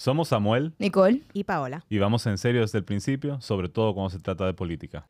Somos Samuel Nicole. Y Paola. y vamos en serio desde el principio, sobre todo cuando se trata de política.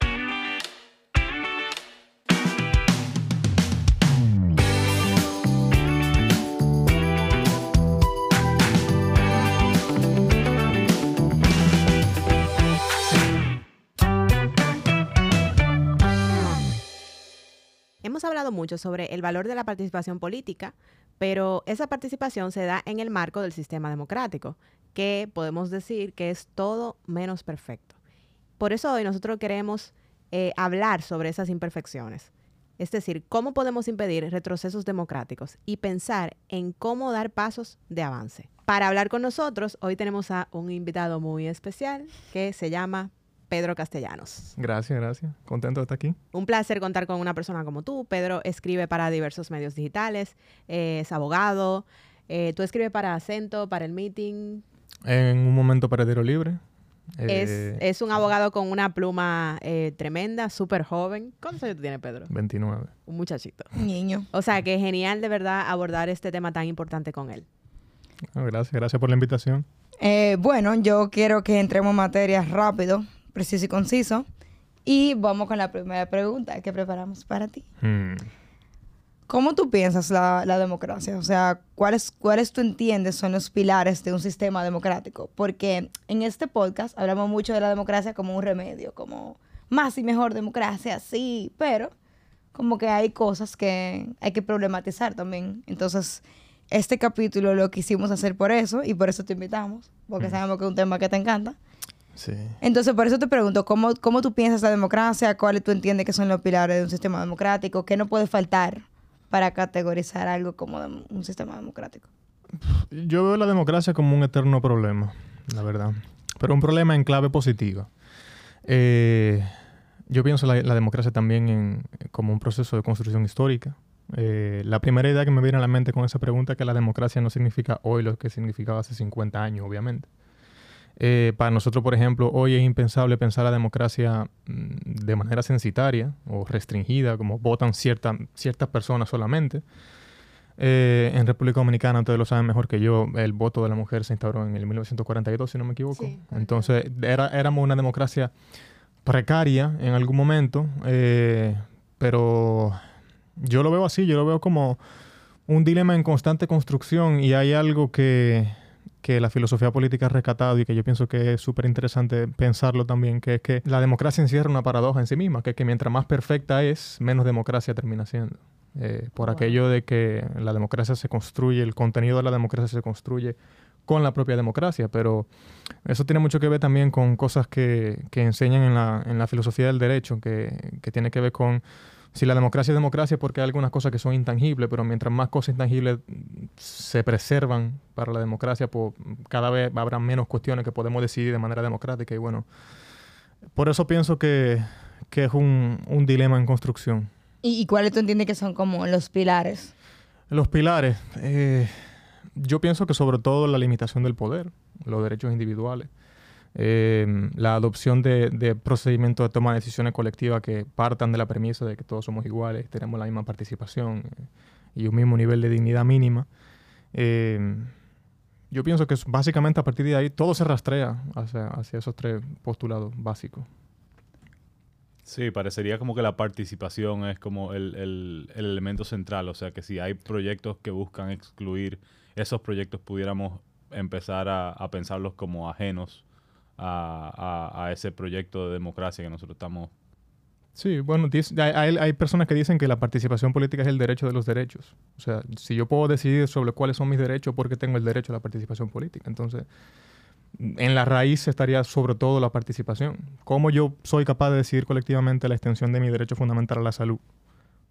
Hemos hablado mucho sobre el valor de la participación política, pero esa participación se da en el marco del sistema democrático, que podemos decir que es todo menos perfecto. Por eso hoy nosotros queremos eh, hablar sobre esas imperfecciones. Es decir, cómo podemos impedir retrocesos democráticos y pensar en cómo dar pasos de avance. Para hablar con nosotros, hoy tenemos a un invitado muy especial que se llama Pedro Castellanos. Gracias, gracias. Contento de estar aquí. Un placer contar con una persona como tú. Pedro escribe para diversos medios digitales, eh, es abogado. eh, tú escribes para Acento, para el Meeting. En un momento para tiro libre. Es, eh, es un abogado con una pluma eh, tremenda, súper joven. ¿Cuántos años tú tienes, Pedro? 29. Un muchachito. Niño. O sea, que genial de verdad abordar este tema tan importante con él. Ah, gracias, gracias por la invitación. Eh, bueno, yo quiero que entremos en materia rápido, preciso y conciso. Y vamos con la primera pregunta que preparamos para ti. Hmm. ¿Cómo tú piensas la, la democracia? O sea, ¿cuáles, ¿cuáles tú entiendes son los pilares de un sistema democrático? Porque en este podcast hablamos mucho de la democracia como un remedio, como más y mejor democracia, sí, pero como que hay cosas que hay que problematizar también. Entonces, este capítulo lo quisimos hacer por eso y por eso te invitamos, porque Mm. sabemos que es un tema que te encanta. Sí. Entonces, por eso te pregunto, ¿cómo, ¿cómo tú piensas la democracia? ¿Cuáles tú entiendes que son los pilares de un sistema democrático? ¿Qué no puede faltar para categorizar algo como un sistema democrático? Yo veo la democracia como un eterno problema, la verdad. Pero un problema en clave positiva. Eh, yo pienso la, democracia también como un proceso de construcción histórica. Eh, la primera idea que me viene a la mente con esa pregunta es que la democracia no significa hoy lo que significaba hace 50 años, obviamente. Eh, para nosotros, por ejemplo, hoy es impensable pensar la democracia mm, de manera censitaria o restringida, como votan cierta- ciertas personas solamente. Eh, en República Dominicana, ustedes lo saben mejor que yo, el voto de la mujer se instauró en el 1942, si no me equivoco. Sí, Entonces, era, éramos una democracia precaria en algún momento, eh, pero yo lo veo así, yo lo veo como un dilema en constante construcción y hay algo que, que la filosofía política ha rescatado y que yo pienso que es súper interesante pensarlo también, que es que la democracia encierra una paradoja en sí misma, que es que mientras más perfecta es, menos democracia termina siendo. Eh, por Wow. aquello de que la democracia se construye, el contenido de la democracia se construye con la propia democracia, pero eso tiene mucho que ver también con cosas que, que enseñan en la, en la filosofía del derecho, que, que tiene que ver con si la democracia es democracia porque hay algunas cosas que son intangibles, pero mientras más cosas intangibles se preservan para la democracia, pues cada vez habrá menos cuestiones que podemos decidir de manera democrática y bueno, por eso pienso que, que es un, un dilema en construcción. ¿Y, y cuáles tú entiendes que son como los pilares? Los pilares. eh, yo pienso que sobre todo la limitación del poder, los derechos individuales, eh, la adopción de, procedimientos de toma de decisiones colectivas que partan de la premisa de que todos somos iguales, tenemos la misma participación eh, y un mismo nivel de dignidad mínima. Eh, yo pienso que básicamente a partir de ahí todo se rastrea hacia, hacia esos tres postulados básicos. Sí, parecería como que la participación es como el, el- el elemento central. O sea, que si hay proyectos que buscan excluir esos proyectos, pudiéramos empezar a pensarlos como ajenos a, a- a ese proyecto de democracia que nosotros estamos. Sí, bueno, hay, hay- hay personas que dicen que la participación política es el derecho de los derechos. O sea, si yo puedo decidir sobre cuáles son mis derechos, porque tengo el derecho a la participación política. Entonces, en la raíz estaría sobre todo la participación. ¿Cómo yo soy capaz de decidir colectivamente la extensión de mi derecho fundamental a la salud?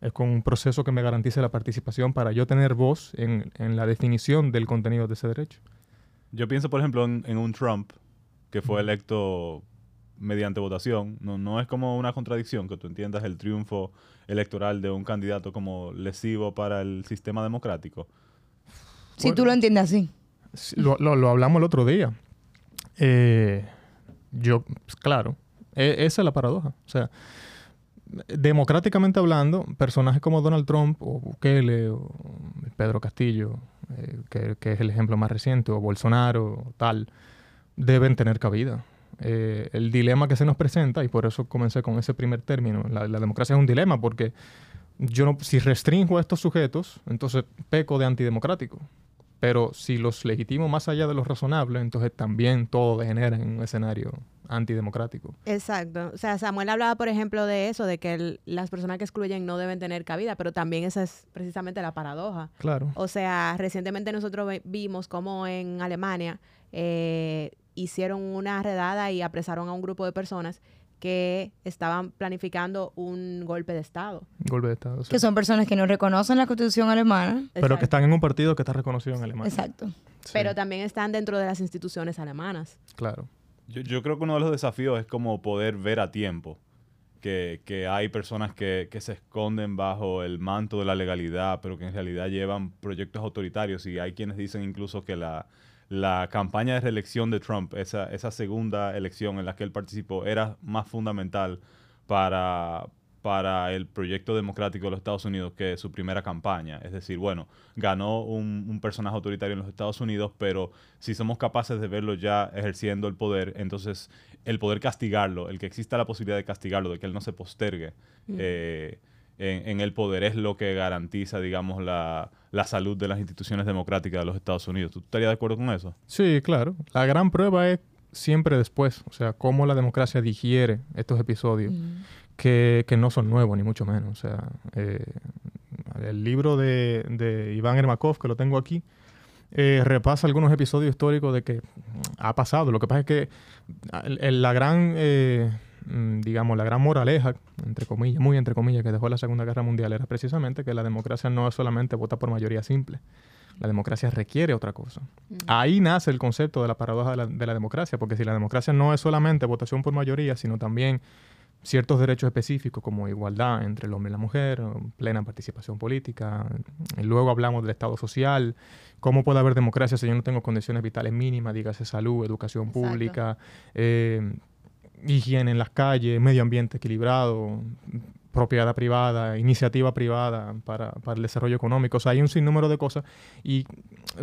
Es con un proceso que me garantice la participación para yo tener voz en, en la definición del contenido de ese derecho. Yo pienso, por ejemplo, en, en un Trump que fue electo mediante votación. No, no es como una contradicción que tú entiendas el triunfo electoral de un candidato como lesivo para el sistema democrático. Si tú lo entiendes así. Sí, Lo, lo- lo hablamos el otro día. Eh, yo, pues, claro, e- esa es la paradoja. O sea, democráticamente hablando, personajes como Donald Trump o Bukele o Pedro Castillo, eh, que, que es el ejemplo más reciente, o Bolsonaro, tal, deben tener cabida. Eh, el dilema que se nos presenta, y por eso comencé con ese primer término, la, la democracia es un dilema porque yo no, si restringo a estos sujetos, entonces peco de antidemocrático. Pero si los legitimo más allá de lo razonable, entonces también todo degenera en un escenario antidemocrático. Exacto. O sea, Samuel hablaba, por ejemplo, de eso, de que el- las personas que excluyen no deben tener cabida, pero también esa es precisamente la paradoja. Claro. O sea, recientemente nosotros vimos cómo en Alemania eh, hicieron una redada y apresaron a un grupo de personas que estaban planificando un golpe de Estado. Golpe de Estado. sí. Que son personas que no reconocen la constitución alemana. Pero que están en un partido que está reconocido en Alemania. Exacto. Sí, Pero también están dentro de las instituciones alemanas. Claro. Yo, yo creo que uno de los desafíos es como poder ver a tiempo que, que hay personas que, que se esconden bajo el manto de la legalidad, pero que en realidad llevan proyectos autoritarios y hay quienes dicen incluso que la, la campaña de reelección de Trump, esa, esa segunda elección en la que él participó, era más fundamental para, para el proyecto democrático de los Estados Unidos que su primera campaña. Es decir, bueno, ganó un, un personaje autoritario en los Estados Unidos, pero si somos capaces de verlo ya ejerciendo el poder, entonces el poder castigarlo, el que exista la posibilidad de castigarlo, de que él no se postergue eh, en, en el poder, es lo que garantiza, digamos, la, la salud de las instituciones democráticas de los Estados Unidos. ¿Tú estarías de acuerdo con eso? Sí, claro. La gran prueba es siempre después, o sea, cómo la democracia digiere estos episodios, que, que no son nuevos, ni mucho menos. O sea, eh, el libro de, de Iván Ermakov, que lo tengo aquí, eh, repasa algunos episodios históricos de que ha pasado. Lo que pasa es que la gran, eh, mm, digamos, la gran moraleja, entre comillas, muy entre comillas, que dejó la Segunda Guerra Mundial era precisamente que la democracia no es solamente vota por mayoría simple. La democracia requiere otra cosa. Ahí nace el concepto de la paradoja de la, de la democracia, porque si la democracia no es solamente votación por mayoría, sino también ciertos derechos específicos como igualdad entre el hombre y la mujer, plena participación política. Y luego hablamos del Estado social. ¿Cómo puede haber democracia si yo no tengo condiciones vitales mínimas, dígase salud, educación Exacto. pública, eh, higiene en las calles, medio ambiente equilibrado, propiedad privada, iniciativa privada para, para el desarrollo económico? O sea, hay un sinnúmero de cosas y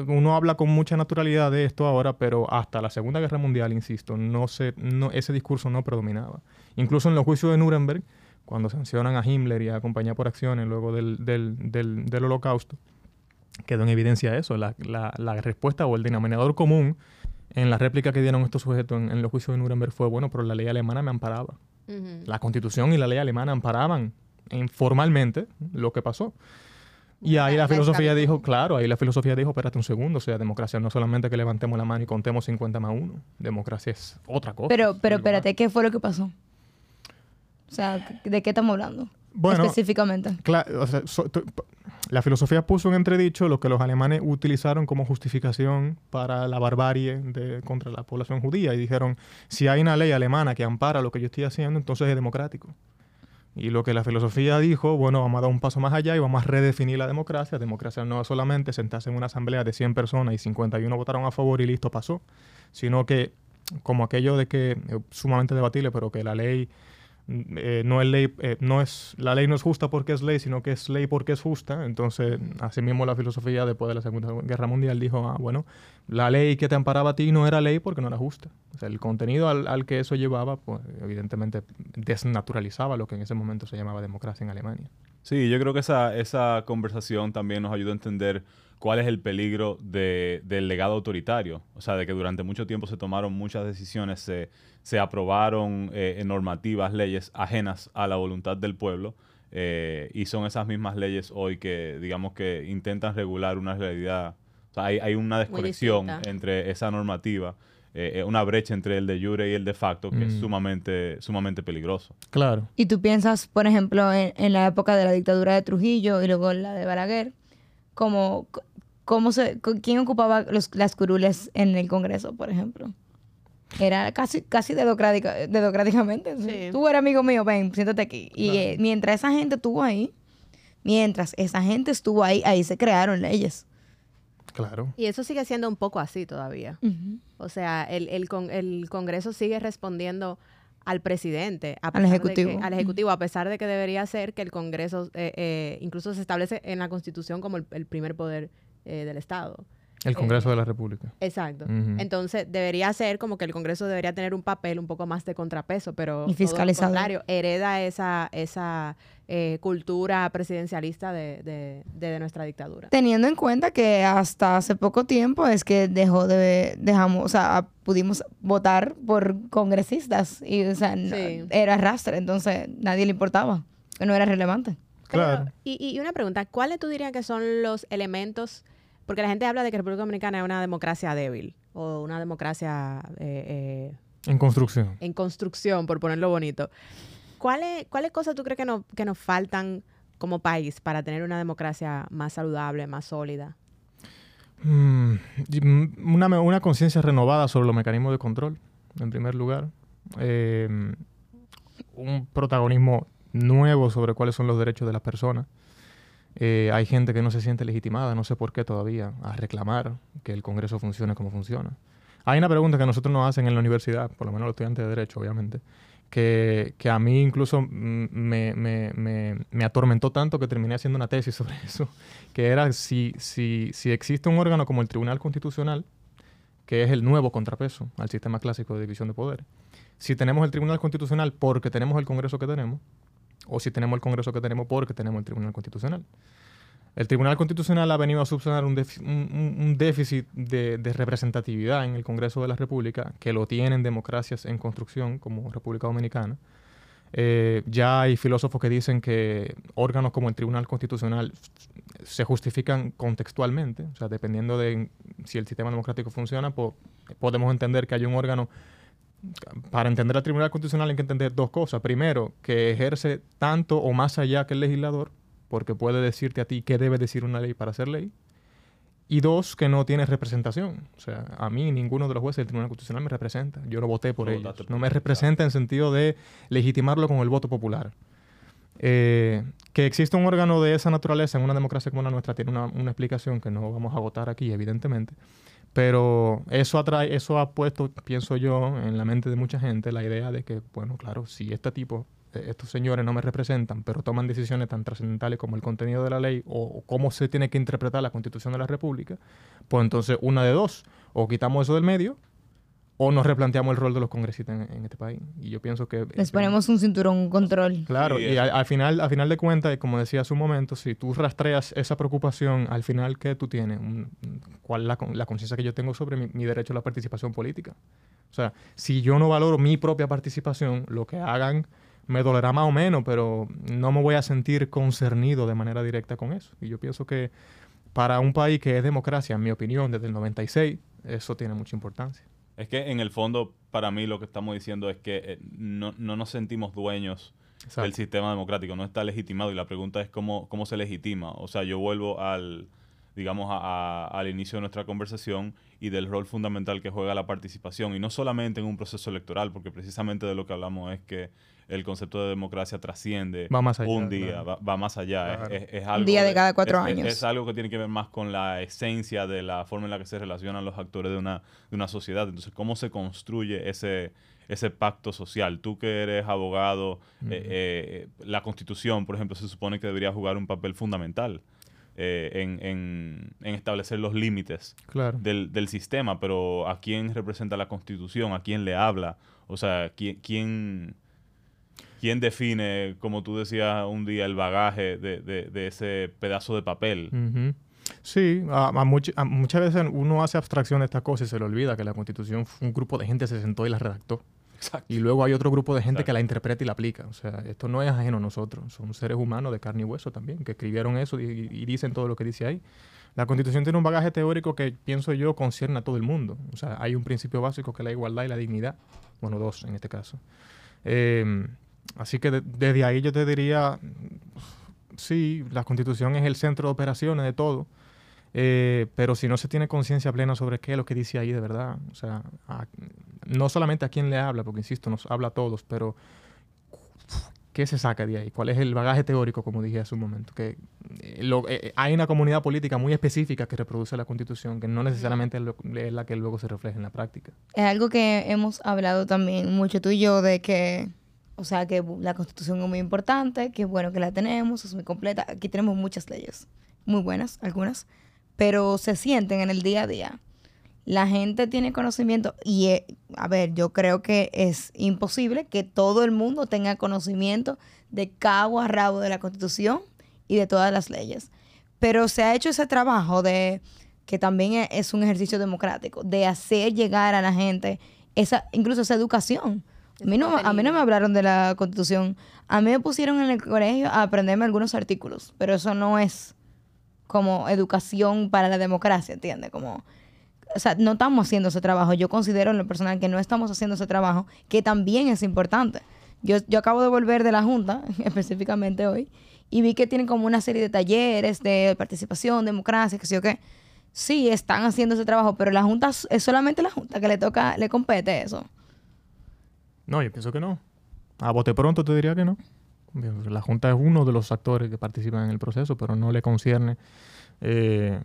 uno habla con mucha naturalidad de esto ahora, pero hasta la Segunda Guerra Mundial, insisto, no se, no, ese discurso no predominaba. Incluso en los juicios de Nuremberg, cuando sancionan a Himmler y a Compañía por Acciones luego del, del, del, del Holocausto, quedó en evidencia eso, la, la, la respuesta o el denominador común en la réplica que dieron estos sujetos en, en los juicios de Nuremberg fue, bueno, pero la ley alemana me amparaba. La constitución y la ley alemana amparaban informalmente lo que pasó. Y ahí la, filosofía dijo, claro, ahí la filosofía dijo, espérate un segundo, o sea, democracia no solamente que levantemos la mano y contemos 50 más 1, democracia es otra cosa. Pero, pero espérate, ¿qué fue lo que pasó? O sea, ¿de qué estamos hablando? Bueno, Específicamente. O sea, so- la filosofía puso en entredicho lo que los alemanes utilizaron como justificación para la barbarie de, contra la población judía y dijeron, si hay una ley alemana que ampara lo que yo estoy haciendo, entonces es democrático. Y lo que la filosofía dijo, bueno, vamos a dar un paso más allá y vamos a redefinir la democracia. Democracia no es solamente sentarse en una asamblea de 100 personas y 51 votaron a favor y listo, pasó. Sino que, como aquello de que, eh, sumamente debatible, pero que la ley eh, no es ley, eh, no es, la ley no es justa porque es ley, sino que es ley porque es justa. Entonces, asimismo la filosofía después de la Segunda Guerra Mundial dijo, ah, bueno, la ley que te amparaba a ti no era ley porque no era justa. El contenido al, al que eso llevaba, pues evidentemente desnaturalizaba lo que en ese momento se llamaba democracia en Alemania. Sí, yo creo que esa, esa conversación también nos ayuda a entender cuál es el peligro de- del legado autoritario. O sea, de que durante mucho tiempo se tomaron muchas decisiones, se, se aprobaron eh, normativas, leyes ajenas a la voluntad del pueblo. eh, y son esas mismas leyes hoy que, digamos, que intentan regular una realidad. O sea, hay, hay una desconexión entre esa normativa, eh, eh, una brecha entre el de jure y el de facto, que es Mm. sumamente, sumamente peligroso. Claro. Y tú piensas, por ejemplo, en, en la época de la dictadura de Trujillo y luego la de Balaguer, como, cómo se, ¿quién ocupaba los, las curules en el Congreso, por ejemplo? Era casi, casi dedocrática, dedocráticamente. Sí. Tú eres amigo mío, ven, siéntate aquí. Y Claro. eh, mientras esa gente estuvo ahí, mientras esa gente estuvo ahí, ahí se crearon leyes. Claro. Y eso sigue siendo un poco así todavía. O sea, el, el, con- el Congreso sigue respondiendo al presidente, a Al Ejecutivo. que- al Ejecutivo, a pesar de que debería ser que el Congreso, eh, eh, incluso se establece en la Constitución como el, el primer poder eh, del Estado. El Congreso Eh, de la República. Exacto. Entonces, debería ser como que el Congreso debería tener un papel un poco más de contrapeso, pero Y todo lo contrario, hereda esa, esa eh, cultura presidencialista de, de- de nuestra dictadura. Teniendo en cuenta que hasta hace poco tiempo es que dejó de, dejamos, o sea, pudimos votar por congresistas y, o sea, no- Sí. era arrastre, entonces nadie le importaba, no era relevante. Pero, Claro. y, y una pregunta, ¿cuáles tú dirías que son los elementos? Porque la gente habla de que República Dominicana es una democracia débil o una democracia eh, eh, En construcción. en construcción, por ponerlo bonito. ¿Cuáles, ¿Cuáles cosas tú crees que, no, que nos faltan como país para tener una democracia más saludable, más sólida? Mm, una conciencia renovada sobre los mecanismos de control, en primer lugar. Eh, un protagonismo nuevo sobre cuáles son los derechos de las personas. Eh, hay gente que no se siente legitimada, no sé por qué todavía, a reclamar que el Congreso funcione como funciona. Hay una pregunta que nosotros nos hacen en la universidad, por lo menos los estudiantes de Derecho, obviamente, que, que a mí incluso mm, me, me- me- me atormentó tanto que terminé haciendo una tesis sobre eso, que era si, si, si existe un órgano como el Tribunal Constitucional, que es el nuevo contrapeso al sistema clásico de división de poderes, si tenemos el Tribunal Constitucional porque tenemos el Congreso que tenemos, o si tenemos el Congreso que tenemos porque tenemos el Tribunal Constitucional. El Tribunal Constitucional ha venido a subsanar un, défi- un- un- un déficit de, representatividad en el Congreso de la República, que lo tienen democracias en construcción como República Dominicana. Eh, ya hay filósofos que dicen que órganos como el Tribunal Constitucional se justifican contextualmente, o sea, dependiendo de si el sistema democrático funciona, po- podemos entender que hay un órgano para entender al Tribunal Constitucional hay que entender dos cosas. Primero, que ejerce tanto o más allá que el legislador, porque puede decirte a ti qué debe decir una ley para ser ley. Y dos, que no tiene representación. O sea, a mí ninguno de los jueces del Tribunal Constitucional me representa. Yo no voté por No ellos. por No me representa en sentido de legitimarlo con el voto popular. Eh, que existe un órgano de esa naturaleza en una democracia como la nuestra tiene una, una explicación que no vamos a agotar aquí, evidentemente. Pero eso atrae, eso ha puesto, pienso yo, en la mente de mucha gente la idea de que, bueno, claro, si este tipo, eh, estos señores no me representan, pero toman decisiones tan trascendentales como el contenido de la ley o, o cómo se tiene que interpretar la Constitución de la República, pues entonces una de dos, o quitamos eso del medio o nos replanteamos el rol de los congresistas en, en este país. Y yo pienso que... Les ponemos un cinturón, un control. Claro, Sí, y al, al final, al final de cuentas, como decía hace un momento, si tú rastreas esa preocupación, al final, ¿qué tú tienes? Un- ¿Cuál es la, con- la conciencia que yo tengo sobre mi, mi derecho a la participación política? O sea, si yo no valoro mi propia participación, lo que hagan me dolerá más o menos, pero no me voy a sentir concernido de manera directa con eso. Y yo pienso que para un país que es democracia, en mi opinión, desde el 96, eso tiene mucha importancia. Es que en el fondo, para mí, lo que estamos diciendo es que eh, no, no nos sentimos dueños Exacto. del sistema democrático, no está legitimado y la pregunta es cómo, cómo se legitima. O sea, yo vuelvo al, digamos, a- a- al inicio de nuestra conversación y del rol fundamental que juega la participación y no solamente en un proceso electoral, porque precisamente de lo que hablamos es que el concepto de democracia trasciende Va más allá, un día, claro. va, va más allá. Es- Claro. Es, es algo día de cada cuatro es- años. Es, algo que tiene que ver más con la esencia de la forma en la que se relacionan los actores de una, de una sociedad. Entonces, ¿cómo se construye ese, ese pacto social? Tú que eres abogado, eh, eh, la constitución, por ejemplo, se supone que debería jugar un papel fundamental eh, en, en- en establecer los límites Claro. del, del sistema, pero ¿a quién representa la constitución? ¿A quién le habla? O sea, ¿quién, quién, quién define, como tú decías un día, el bagaje de, de- de ese pedazo de papel? Ujú. Sí, a, a much- a muchas veces uno hace abstracción de estas cosas y se le olvida que la constitución fue un grupo de gente se sentó y la redactó. Exacto. Y luego hay otro grupo de gente Exacto. que la interpreta y la aplica. O sea, esto no es ajeno a nosotros. Son seres humanos de carne y hueso también, que escribieron eso y, y dicen todo lo que dice ahí. La constitución tiene un bagaje teórico que pienso yo concierne a todo el mundo. O sea, hay un principio básico que es la igualdad y la dignidad. Bueno, dos en este caso. Eh, así que de- desde ahí yo te diría, sí, la constitución es el centro de operaciones de todo. Eh, pero si no se tiene conciencia plena sobre qué es lo que dice ahí de verdad, o sea, a- no solamente a quién le habla, porque insisto, nos habla a todos, pero ¿qué se saca de ahí? ¿Cuál es el bagaje teórico, como dije hace un momento? Que eh, lo- eh, hay una comunidad política muy específica que reproduce la constitución, que no necesariamente es, lo- es la que luego se refleja en la práctica. Es algo que hemos hablado también mucho tú y yo de que, o sea, que la constitución es muy importante, que es bueno que la tenemos, es muy completa. Aquí tenemos muchas leyes, muy buenas, algunas, pero se sienten en el día a día. La gente tiene conocimiento y, eh, a ver, yo creo que es imposible que todo el mundo tenga conocimiento de cabo a rabo de la Constitución y de todas las leyes. Pero se ha hecho ese trabajo de que también e- es un ejercicio democrático, de hacer llegar a la gente esa, incluso esa educación. A mí, no, a mí no me hablaron de la constitución. A mí me pusieron en el colegio a aprenderme algunos artículos, pero eso no es como educación para la democracia, ¿entiendes? Como, o sea, no estamos haciendo ese trabajo. Yo considero en lo personal que no estamos haciendo ese trabajo, que también es importante. Yo, yo acabo de volver de la Junta, específicamente hoy, y vi que tienen como una serie de talleres de participación, democracia, que sé yo qué. Sí, están haciendo ese trabajo, pero la Junta es solamente la Junta que le toca, le compete eso. No, yo pienso que no. A bote pronto te diría que no. La Junta es uno de los actores que participan en el proceso, pero no le concierne eh,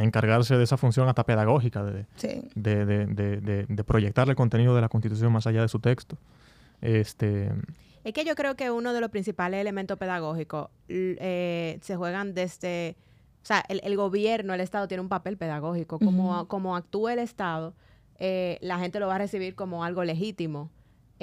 encargarse de esa función hasta pedagógica, de, Sí. de, de, de, de- de proyectar el contenido de la Constitución más allá de su texto. Este, Es que yo creo que uno de los principales elementos pedagógicos eh, se juegan desde, o sea, el, el gobierno, el Estado tiene un papel pedagógico. Como, como actúa el Estado, eh, la gente lo va a recibir como algo legítimo.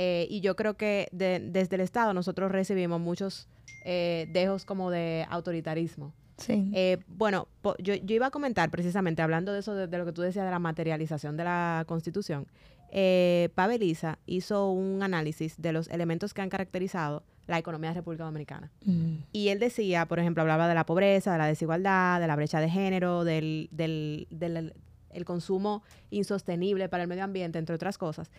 Eh, y yo creo que de- desde el Estado nosotros recibimos muchos eh, dejos como de autoritarismo. Sí. Eh, bueno, po- yo, yo iba a comentar precisamente, hablando de eso, de, de lo que tú decías de la materialización de la Constitución, eh, Paveliza hizo un análisis de los elementos que han caracterizado la economía de República Dominicana. Mm. Y él decía, por ejemplo, hablaba de la pobreza, de la desigualdad, de la brecha de género, del, del, del- el consumo insostenible para el medio ambiente, entre otras cosas.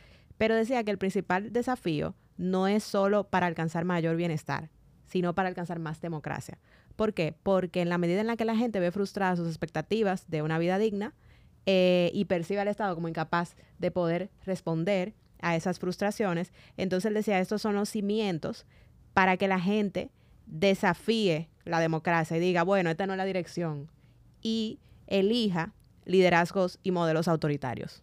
Pero decía que el principal desafío no es solo para alcanzar mayor bienestar, sino para alcanzar más democracia. ¿Por qué? Porque en la medida en la que la gente ve frustradas sus expectativas de una vida digna eh, y percibe al Estado como incapaz de poder responder a esas frustraciones, entonces él decía, estos son los cimientos para que la gente desafíe la democracia y diga, bueno, esta no es la dirección, y elija liderazgos y modelos autoritarios.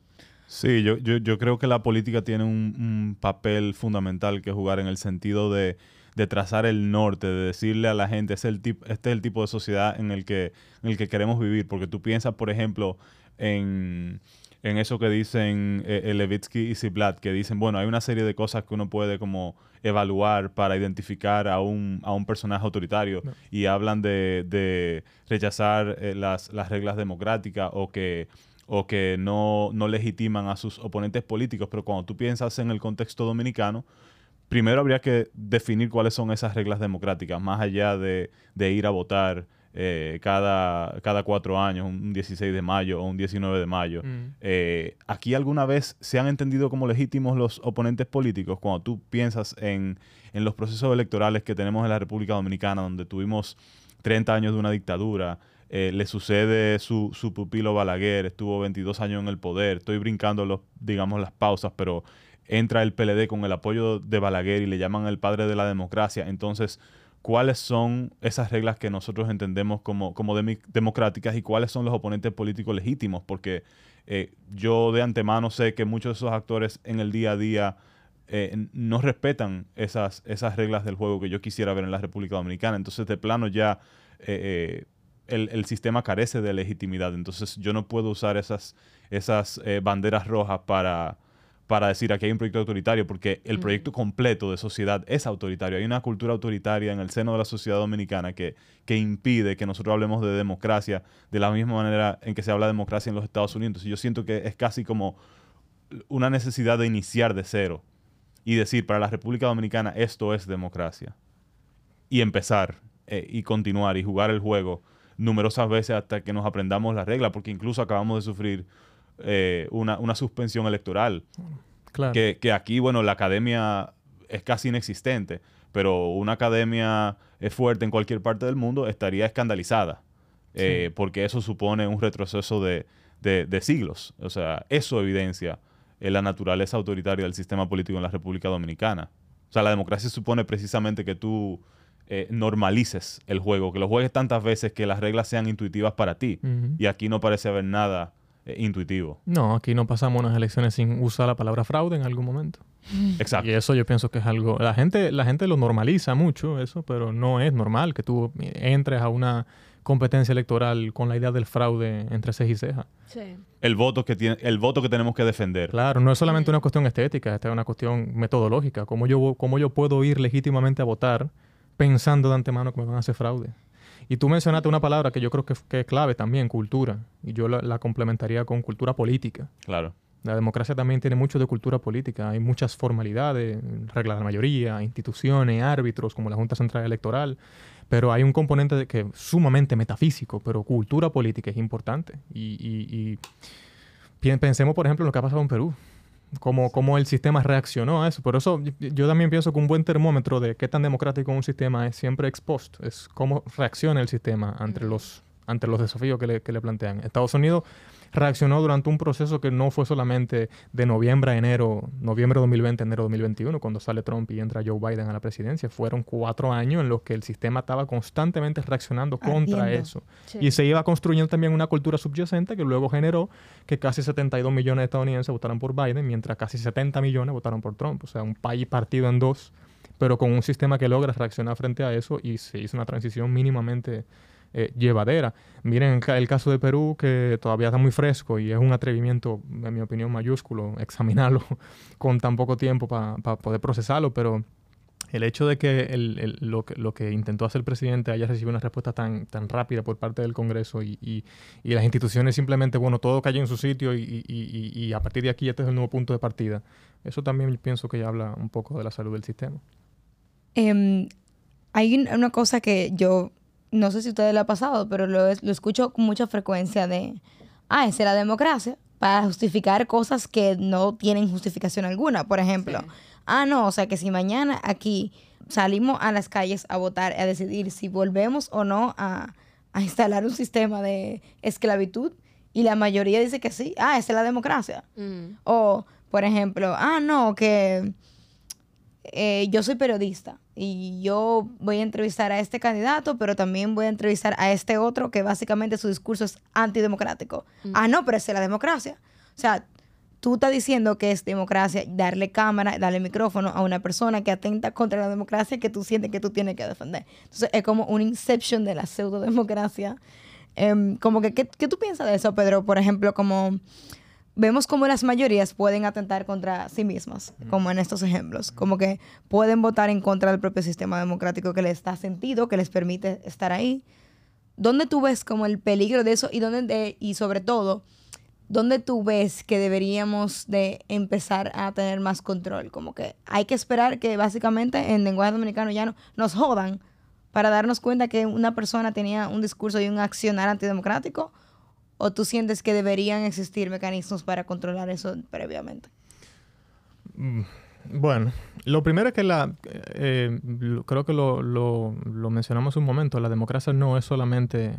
Sí, yo, yo, yo creo que la política tiene un, un papel fundamental que jugar en el sentido de, de trazar el norte, de decirle a la gente, es el tip- este es el tipo de sociedad en el que, en el que queremos vivir. Porque tú piensas, por ejemplo, en, en eso que dicen eh, Levitsky y Ziblatt, que dicen, bueno, hay una serie de cosas que uno puede como evaluar para identificar a un, a un personaje autoritario No. y hablan de, de rechazar eh, las, las reglas democráticas o que o que no, no legitiman a sus oponentes políticos, pero cuando tú piensas en el contexto dominicano, primero habría que definir cuáles son esas reglas democráticas, más allá de, de ir a votar eh, cada, cada cuatro años, un 16 de mayo o un 19 de mayo. mm, Eh, ¿Aquí alguna vez se han entendido como legítimos los oponentes políticos? Cuando tú piensas en, en los procesos electorales que tenemos en la República Dominicana, donde tuvimos 30 años de una dictadura, eh, le sucede su, su pupilo Balaguer, estuvo 22 años en el poder, estoy brincando los, digamos, las pausas, pero entra el PLD con el apoyo de Balaguer y le llaman el padre de la democracia. Entonces, ¿cuáles son esas reglas que nosotros entendemos como, como democráticas y cuáles son los oponentes políticos legítimos? Porque eh, yo de antemano sé que muchos de esos actores en el día a día eh, no respetan esas, esas reglas del juego que yo quisiera ver en la República Dominicana. Entonces, de plano ya eh, eh, el, el sistema carece de legitimidad. Entonces, yo no puedo usar esas, esas eh, banderas rojas para, para decir aquí hay un proyecto autoritario, porque el proyecto completo de sociedad es autoritario. Hay una cultura autoritaria en el seno de la sociedad dominicana que, que impide que nosotros hablemos de democracia de la misma manera en que se habla de democracia en los Estados Unidos. Entonces, yo siento que es casi como una necesidad de iniciar de cero y decir para la República Dominicana esto es democracia y empezar eh, y continuar y jugar el juego numerosas veces hasta que nos aprendamos la regla, porque incluso acabamos de sufrir eh, una, una suspensión electoral, claro. que, que aquí, bueno, la academia es casi inexistente, pero una academia eh, fuerte en cualquier parte del mundo estaría escandalizada, eh, Sí. porque eso supone un retroceso de, de- de siglos. O sea, eso evidencia eh, la naturaleza autoritaria del sistema político en la República Dominicana. O sea, la democracia supone precisamente que tú eh, normalices el juego, que lo juegues tantas veces que las reglas sean intuitivas para ti. Y aquí no parece haber nada eh, intuitivo. No, aquí no pasamos unas elecciones sin usar la palabra fraude en algún momento. Exacto. Y eso yo pienso que es algo... La gente, la gente lo normaliza mucho, eso, pero no es normal que tú entres a una competencia electoral con la idea del fraude entre ceja y ceja. Sí. El voto que tiene, el voto que tenemos que defender. Claro, no es solamente una cuestión estética, esta es una cuestión metodológica. ¿Cómo yo, cómo yo puedo ir legítimamente a votar pensando de antemano que me van a hacer fraude? Y tú mencionaste una palabra que yo creo que, que es clave también, cultura. Y yo la, la complementaría con cultura política. Claro. La democracia también tiene mucho de cultura política. Hay muchas formalidades, reglas de la mayoría, instituciones, árbitros, como la Junta Central Electoral. Pero hay un componente de que sumamente metafísico, pero cultura política es importante. Y, y- pensemos, por ejemplo, en lo que ha pasado en Perú. Cómo, cómo el sistema reaccionó a eso. Por eso yo, también pienso que un buen termómetro de qué tan democrático un sistema es siempre ex post. Es cómo reacciona el sistema ante, los, ante los desafíos que le, que le plantean. Estados Unidos reaccionó durante un proceso que no fue solamente de noviembre a enero, noviembre 2020, enero 2021, cuando sale Trump y entra Joe Biden a la presidencia. Fueron cuatro años en los que el sistema estaba constantemente reaccionando contra Ardiendo. eso. Y se iba construyendo también una cultura subyacente que luego generó que casi 72 millones de estadounidenses votaron por Biden, mientras casi 70 millones votaron por Trump. O sea, un país partido en dos, pero con un sistema que logra reaccionar frente a eso y se hizo una transición mínimamente eh, llevadera. Miren el ca- el caso de Perú, que todavía está muy fresco y es un atrevimiento, en mi opinión, mayúsculo, examinarlo con tan poco tiempo para poder procesarlo, pero el hecho de que, lo, que intentó hacer el presidente haya recibido una respuesta tan, tan rápida por parte del Congreso y, y- las instituciones simplemente, bueno, todo cayó en su sitio y, y- a partir de aquí este es el nuevo punto de partida. Eso también pienso que ya habla un poco de la salud del sistema. Em, hay un- una cosa que yo no sé si a ustedes le ha pasado, pero lo, lo escucho con mucha frecuencia de, ah, esa es la democracia, para justificar cosas que no tienen justificación alguna. Por ejemplo, Sí. ah, no, o sea que si mañana aquí salimos a las calles a votar, a decidir si volvemos o no a, a instalar un sistema de esclavitud, y la mayoría dice que sí, ah, esa es la democracia. Mm. O, por ejemplo, ah, no, que eh, yo soy periodista y yo voy a entrevistar a este candidato, pero también voy a entrevistar a este otro que básicamente su discurso es antidemocrático. Ah, no, pero es la democracia. O sea, tú estás diciendo que es democracia darle cámara, darle micrófono a una persona que atenta contra la democracia que tú sientes que tú tienes que defender. Entonces, es como un inception de la pseudo-democracia. Em, como que, ¿qué, ¿qué tú piensas de eso, Pedro? Por ejemplo, como vemos cómo las mayorías pueden atentar contra sí mismas, como en estos ejemplos, como que pueden votar en contra del propio sistema democrático que les da sentido, que les permite estar ahí. ¿Dónde tú ves como el peligro de eso y dónde de- y sobre todo dónde tú ves que deberíamos de empezar a tener más control? Como que hay que esperar que básicamente en lenguaje dominicano ya no nos jodan para darnos cuenta que una persona tenía un discurso y un accionar antidemocrático ¿O tú sientes que deberían existir mecanismos para controlar eso previamente? Mm, Bueno, lo primero es que la, eh, creo que lo, lo- lo mencionamos un momento, la democracia no es solamente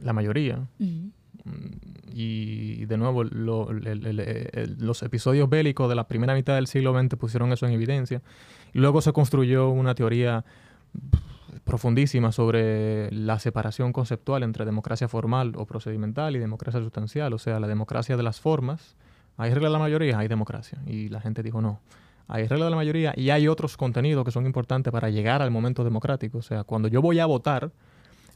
la mayoría. Y de nuevo, lo- el- el- el- los episodios bélicos de la primera mitad del siglo XX pusieron eso en evidencia. Y luego se construyó una teoría profundísima sobre la separación conceptual entre democracia formal o procedimental y democracia sustancial, o sea, la democracia de las formas. Hay regla de la mayoría, hay democracia. Y la gente dijo no. Hay regla de la mayoría y hay otros contenidos que son importantes para llegar al momento democrático. O sea, cuando yo voy a votar,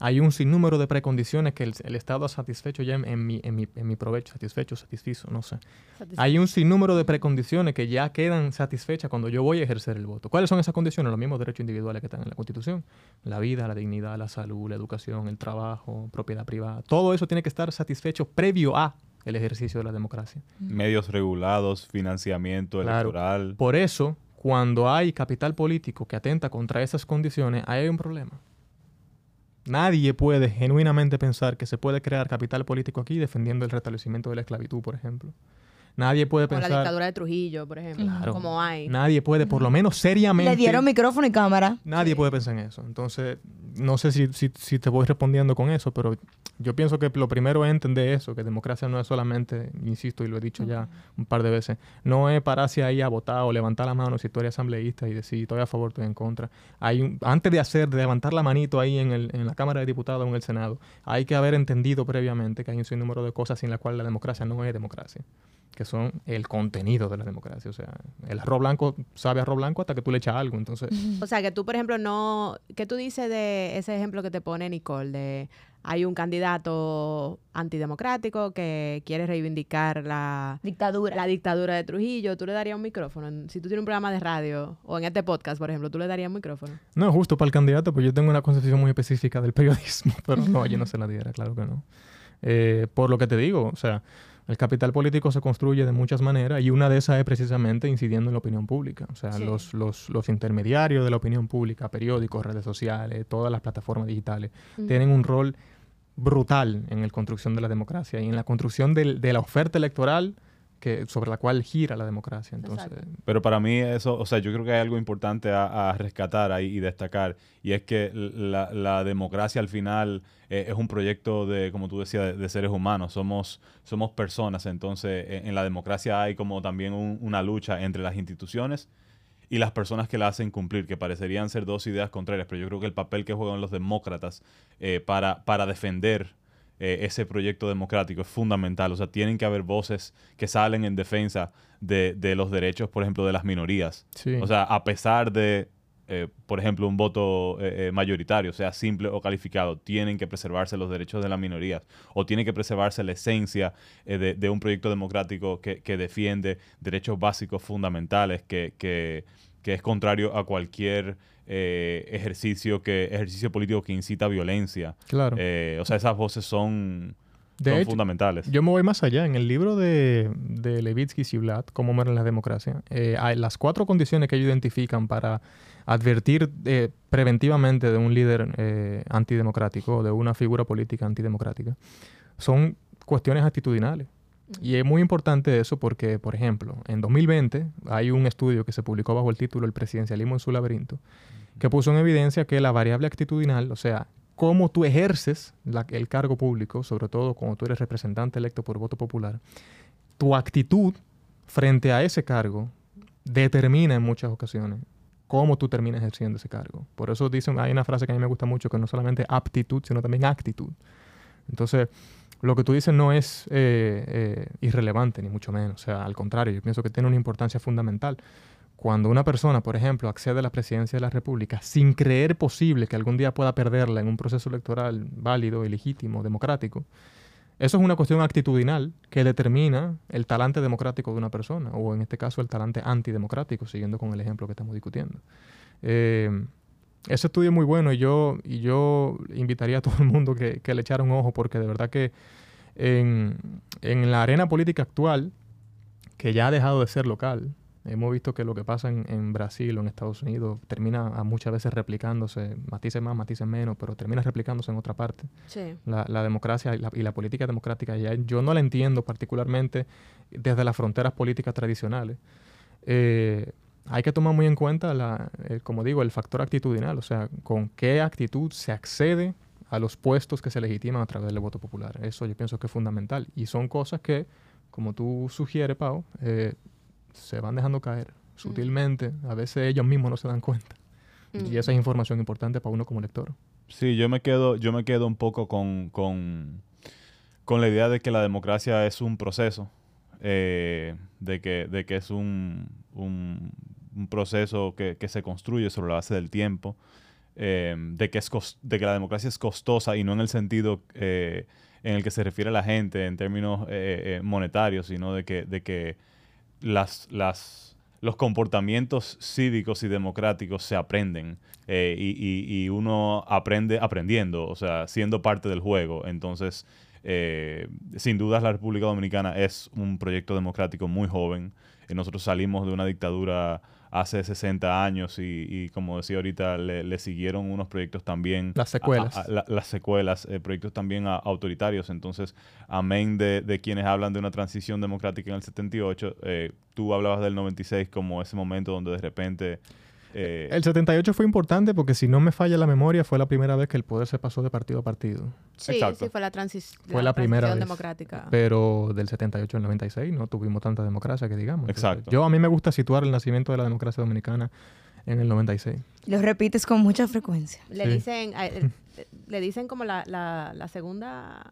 hay un sinnúmero de precondiciones que el, el Estado ha satisfecho ya en, en mi, en, mi, en mi provecho, satisfecho, satisfizo, no sé. Hay un sinnúmero de precondiciones que ya quedan satisfechas cuando yo voy a ejercer el voto. ¿Cuáles son esas condiciones? Los mismos derechos individuales que están en la Constitución. La vida, la dignidad, la salud, la educación, el trabajo, propiedad privada. Todo eso tiene que estar satisfecho previo a el ejercicio de la democracia. Medios regulados, financiamiento Claro. electoral. Por eso, cuando hay capital político que atenta contra esas condiciones, ahí hay un problema. Nadie puede genuinamente pensar que se puede crear capital político aquí defendiendo el restablecimiento de la esclavitud, por ejemplo. Nadie puede Como la pensar... dictadura de Trujillo, por ejemplo. Claro. Como hay. Nadie puede, por lo menos seriamente... Le dieron micrófono y cámara. Nadie puede pensar en eso. Entonces, no sé si, si, si te voy respondiendo con eso, pero yo pienso que lo primero es entender eso, que democracia no es solamente, insisto y lo he dicho ya un par de veces, no es pararse ahí a votar o levantar la mano si tú eres asambleísta y decir estoy a favor, estoy en contra. Hay un, antes de hacer, de levantar la manito ahí en, el, en la Cámara de Diputados o en el Senado, hay que haber entendido previamente que hay un sinnúmero de cosas sin las cuales la democracia no es democracia que son el contenido de la democracia. O sea, el arroz blanco sabe a arroz blanco hasta que tú le echas algo. Entonces, O sea, que tú, por ejemplo, no... ¿Qué tú dices de ese ejemplo que te pone Nicole? De, hay un candidato antidemocrático que quiere reivindicar la Dictadura. la dictadura de Trujillo, tú le darías un micrófono. Si tú tienes un programa de radio o en este podcast, por ejemplo, tú le darías un micrófono. No, justo para el candidato, pues yo tengo una concepción muy específica del periodismo, pero no, yo no se la diera, claro que no. Eh, por lo que te digo, o sea, el capital político se construye de muchas maneras y una de esas es precisamente incidiendo en la opinión pública. O sea, Sí. los, los, los intermediarios de la opinión pública, periódicos, redes sociales, todas las plataformas digitales, tienen un rol brutal en la construcción de la democracia y en la construcción de la oferta electoral que, sobre la cual gira la democracia. Entonces, Exacto. Pero para mí eso, o sea, yo creo que hay algo importante a, a rescatar ahí y destacar, y es que la, la democracia al final eh, es un proyecto de, como tú decías, de, de seres humanos, somos, somos personas, entonces en, en la democracia hay como también un- una lucha entre las instituciones y las personas que la hacen cumplir, que parecerían ser dos ideas contrarias, pero yo creo que el papel que juegan los demócratas eh, para, para defender eh, ese proyecto democrático es fundamental. O sea, tienen que haber voces que salen en defensa de, de los derechos, por ejemplo, de las minorías. sí. O sea, a pesar de, eh, por ejemplo, un voto eh, eh, mayoritario, sea simple o calificado, tienen que preservarse los derechos de las minorías o tiene que preservarse la esencia eh, de, de un proyecto democrático que, que defiende derechos básicos fundamentales, que, que- que es contrario a cualquier eh, ejercicio, que, ejercicio político que incita a violencia. claro. Eh, o sea, esas voces son, De son hecho, fundamentales. Yo me voy más allá. En el libro de, de Levitsky y Ziblatt, Cómo mueren la democracia, eh, hay las cuatro condiciones que ellos identifican para advertir eh, preventivamente de un líder eh, antidemocrático o de una figura política antidemocrática son cuestiones actitudinales. Y es muy importante eso porque, por ejemplo, en 2020 hay un estudio que se publicó bajo el título El presidencialismo en su laberinto, que puso en evidencia que la variable actitudinal, o sea, cómo tú ejerces el cargo público, sobre todo cuando tú eres representante electo por voto popular, tu actitud frente a ese cargo determina en muchas ocasiones cómo tú terminas ejerciendo ese cargo. Por eso dicen, hay una frase que a mí me gusta mucho, que no solamente aptitud, sino también actitud. Entonces, lo que tú dices no es eh, eh, irrelevante, ni mucho menos. O sea, al contrario, yo pienso que tiene una importancia fundamental. Cuando una persona, por ejemplo, accede a la presidencia de la República sin creer posible que algún día pueda perderla en un proceso electoral válido y legítimo, democrático, eso es una cuestión actitudinal que determina el talante democrático de una persona, o en este caso el talante antidemocrático, siguiendo con el ejemplo que estamos discutiendo. Eh, ese estudio es muy bueno y yo, y yo invitaría a todo el mundo que, que le echara un ojo porque de verdad que en, en la arena política actual, que ya ha dejado de ser local, hemos visto que lo que pasa en, en Brasil o en Estados Unidos termina a muchas veces replicándose, matices más, matices menos, pero termina replicándose en otra parte Sí. la, la democracia y la, y la política democrática ya yo no la entiendo particularmente desde las fronteras políticas tradicionales. Eh, hay que tomar muy en cuenta, la, el- como digo, el factor actitudinal, o sea, con qué actitud se accede a los puestos que se legitiman a través del voto popular. Eso yo pienso que es fundamental. Y son cosas que, como tú sugieres, Pau, eh, se van dejando caer sutilmente. A veces ellos mismos no se dan cuenta. Mm. Y esa es información importante para uno como lector. Sí, yo me quedo, yo me quedo un poco con, con, con la idea de que la democracia es un proceso, eh, de, que, de que es un, un, un proceso que, que se construye sobre la base del tiempo, eh, de, que es de que la democracia es costosa y no en el sentido eh, en el que se refiere a la gente en términos monetarios, sino de que, de que las, las, los comportamientos cívicos y democráticos se aprenden eh, y, y- uno aprende aprendiendo, o sea, siendo parte del juego. Entonces, eh, sin dudas la República Dominicana es un proyecto democrático muy joven. Nosotros salimos de una dictadura hace 60 años y, y como decía ahorita, le, le siguieron unos proyectos también... Las secuelas. a- a- la- las secuelas, eh, proyectos también a- autoritarios. Entonces, amén de, de quienes hablan de una transición democrática en el 78, eh, tú hablabas del 96 como ese momento donde de repente... eh, El 78 fue importante porque si no me falla la memoria fue la primera vez que el poder se pasó de partido a partido. Sí, Exacto. sí, fue la, transis Fue la primera transición vez. democrática. Pero del 78 al 96 no tuvimos tanta democracia que digamos. Entonces, Exacto. yo a mí me gusta situar el nacimiento de la democracia dominicana en el 96. Lo repites con mucha frecuencia. Le Sí. dicen, eh, le dicen como la, la, la segunda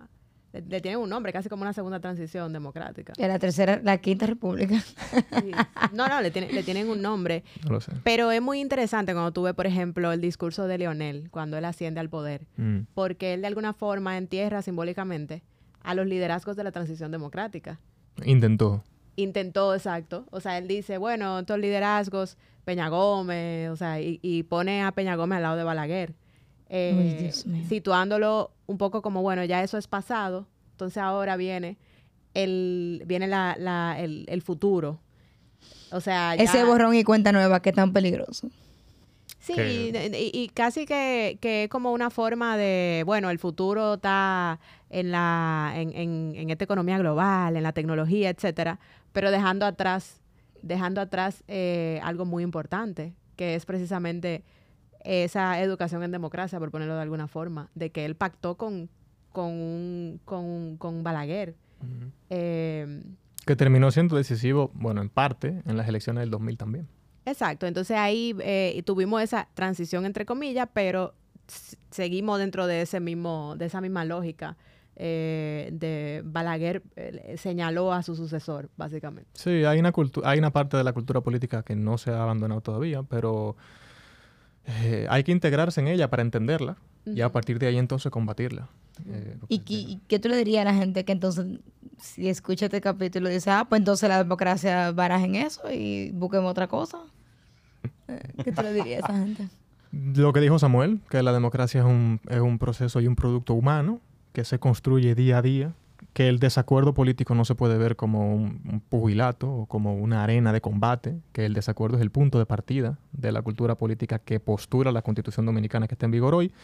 le, le tienen un nombre, casi como una segunda transición democrática. De la tercera, la quinta república. Sí. No, no, le, tiene- le tienen un nombre. No lo sé. Pero es muy interesante cuando tú ves, por ejemplo, el discurso de Leonel, cuando él asciende al poder, Mm. porque él de alguna forma entierra simbólicamente a los liderazgos de la transición democrática. Intentó. Intentó, exacto. O sea, él dice, bueno, estos liderazgos, Peña Gómez, o sea, y, y pone a Peña Gómez al lado de Balaguer, eh, Uy, Dios mío. situándolo un poco como, bueno, ya eso es pasado, entonces ahora viene el, viene la, la- el, el futuro. O sea, ya- Ese borrón y cuenta nueva que es tan peligroso. Sí, y casi que, que es como una forma de, bueno, el futuro está en la en, en, en esta economía global, en la tecnología, etcétera, pero dejando atrás, dejando atrás eh, algo muy importante, que es precisamente esa educación en democracia, por ponerlo de alguna forma, de que él pactó con, con, un- con, con Balaguer. Eh, Que terminó siendo decisivo, bueno, en parte, en las elecciones del 2000 también. Exacto, entonces ahí eh, tuvimos esa transición entre comillas, pero seguimos dentro de ese mismo, de esa misma lógica eh, de Balaguer eh, señaló a su sucesor, básicamente. Sí, hay una, hay una parte de la cultura política que no se ha abandonado todavía, pero eh, hay que integrarse en ella para entenderla y a partir de ahí entonces combatirla. Eh, ¿Y, qué- y qué tú le dirías a la gente que entonces, si escucha este capítulo, dice, ah, pues entonces la democracia baraja en eso y busquemos otra cosa? Eh, ¿Qué tú le dirías a esa gente? Lo que dijo Samuel, que la democracia es un, es un proceso y un producto humano que se construye día a día, que el desacuerdo político no se puede ver como un, un pugilato o como una arena de combate, que el desacuerdo es el punto de partida de la cultura política que postura la constitución dominicana que está en vigor hoy,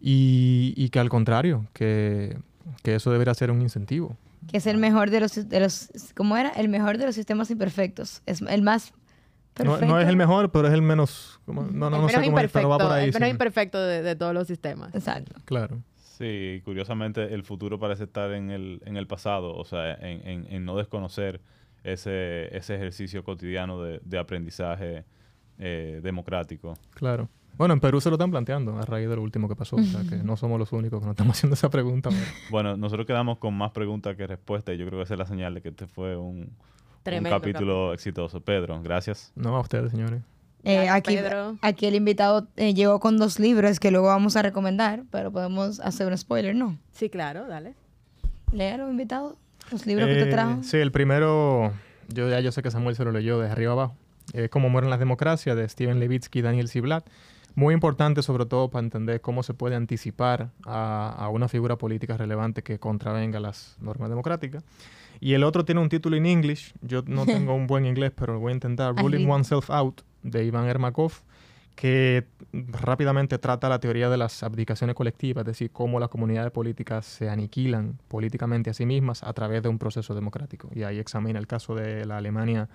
y, y que al contrario, que, que eso debería ser un incentivo. Que es el mejor de los, de los, ¿cómo era? El mejor de los sistemas imperfectos. Es el más No, perfecto. no es el mejor, pero es el menos... no, no, el no sé cómo es, pero va por ahí. el menos sí. imperfecto de, de todos los sistemas. Exacto. Claro. Sí, curiosamente el futuro parece estar en el, en el pasado, o sea, en, en- en no desconocer ese, ese ejercicio cotidiano de, de aprendizaje eh, democrático. Claro. Bueno, en Perú se lo están planteando a raíz de lo último que pasó. O sea, que no somos los únicos que nos estamos haciendo esa pregunta. pero- Bueno, nosotros quedamos con más preguntas que respuestas y yo creo que esa es la señal de que este fue un, capítulo exitoso. Pedro, gracias. No a ustedes, señores. Eh, aquí, aquí el invitado eh, llegó con dos libros que luego vamos a recomendar, pero podemos hacer un spoiler, ¿no? Sí, claro, dale. Léalo, invitado. Los libros que te Eh, trajo. Sí, el primero, yo ya yo sé que Samuel se lo leyó de arriba abajo. Eh, Cómo mueren las democracias, de Steven Levitsky y Daniel Ziblatt. Muy importante, sobre todo, para entender cómo se puede anticipar a, a una figura política relevante que contravenga las normas democráticas. Y el otro tiene un título en inglés. Yo no tengo un buen inglés, pero lo voy a intentar. Ruling. Oneself Out, de Iván Ermakov, que rápidamente trata la teoría de las abdicaciones colectivas, es decir, cómo las comunidades políticas se aniquilan políticamente a sí mismas a través de un proceso democrático. Y ahí examina el caso de la Alemania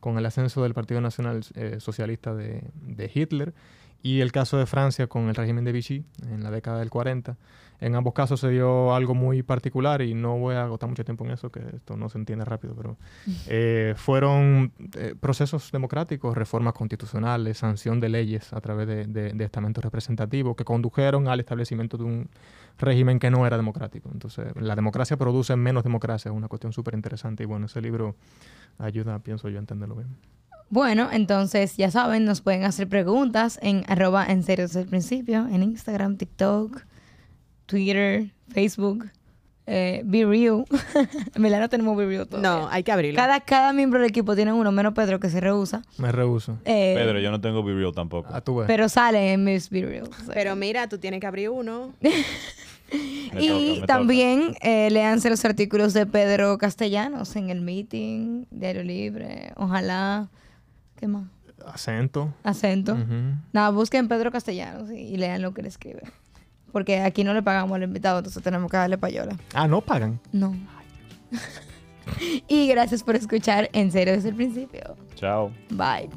con el ascenso del Partido Nacional eh, Socialista de, de Hitler y el caso de Francia con el régimen de Vichy en la década del 40. En ambos casos se dio algo muy particular y no voy a agotar mucho tiempo en eso, que esto no se entiende rápido, pero eh, fueron eh, procesos democráticos, reformas constitucionales, sanción de leyes a través de, de- de estamentos representativos que condujeron al establecimiento de un régimen que no era democrático. Entonces, la democracia produce menos democracia, es una cuestión súper interesante y bueno, ese libro ayuda, pienso yo, a entenderlo bien. Bueno, entonces ya saben, nos pueden hacer preguntas en arroba en serio desde el principio, en Instagram, TikTok, Twitter, Facebook, eh, Be Real. en verdad no tenemos Be Real todavía. No, hay que abrirlo. Cada, cada miembro del equipo tiene uno, menos Pedro que se rehúsa. Me rehuso. Eh, Pedro, yo no tengo Be Real tampoco. A tu vez. Pero sale en mis Be Real. o sea. Pero mira, tú tienes que abrir uno. Me y toca, también eh, léanse los artículos de Pedro Castellanos en el meeting, Diario Libre, ojalá. ¿Qué más? Acento. Acento. Ujú. Nada, busquen Pedro Castellanos y, y lean lo que él escribe. Porque aquí no le pagamos al invitado, entonces tenemos que darle payola. Ah, no pagan. No. y gracias por escuchar en serio desde el principio. Chao. Bye.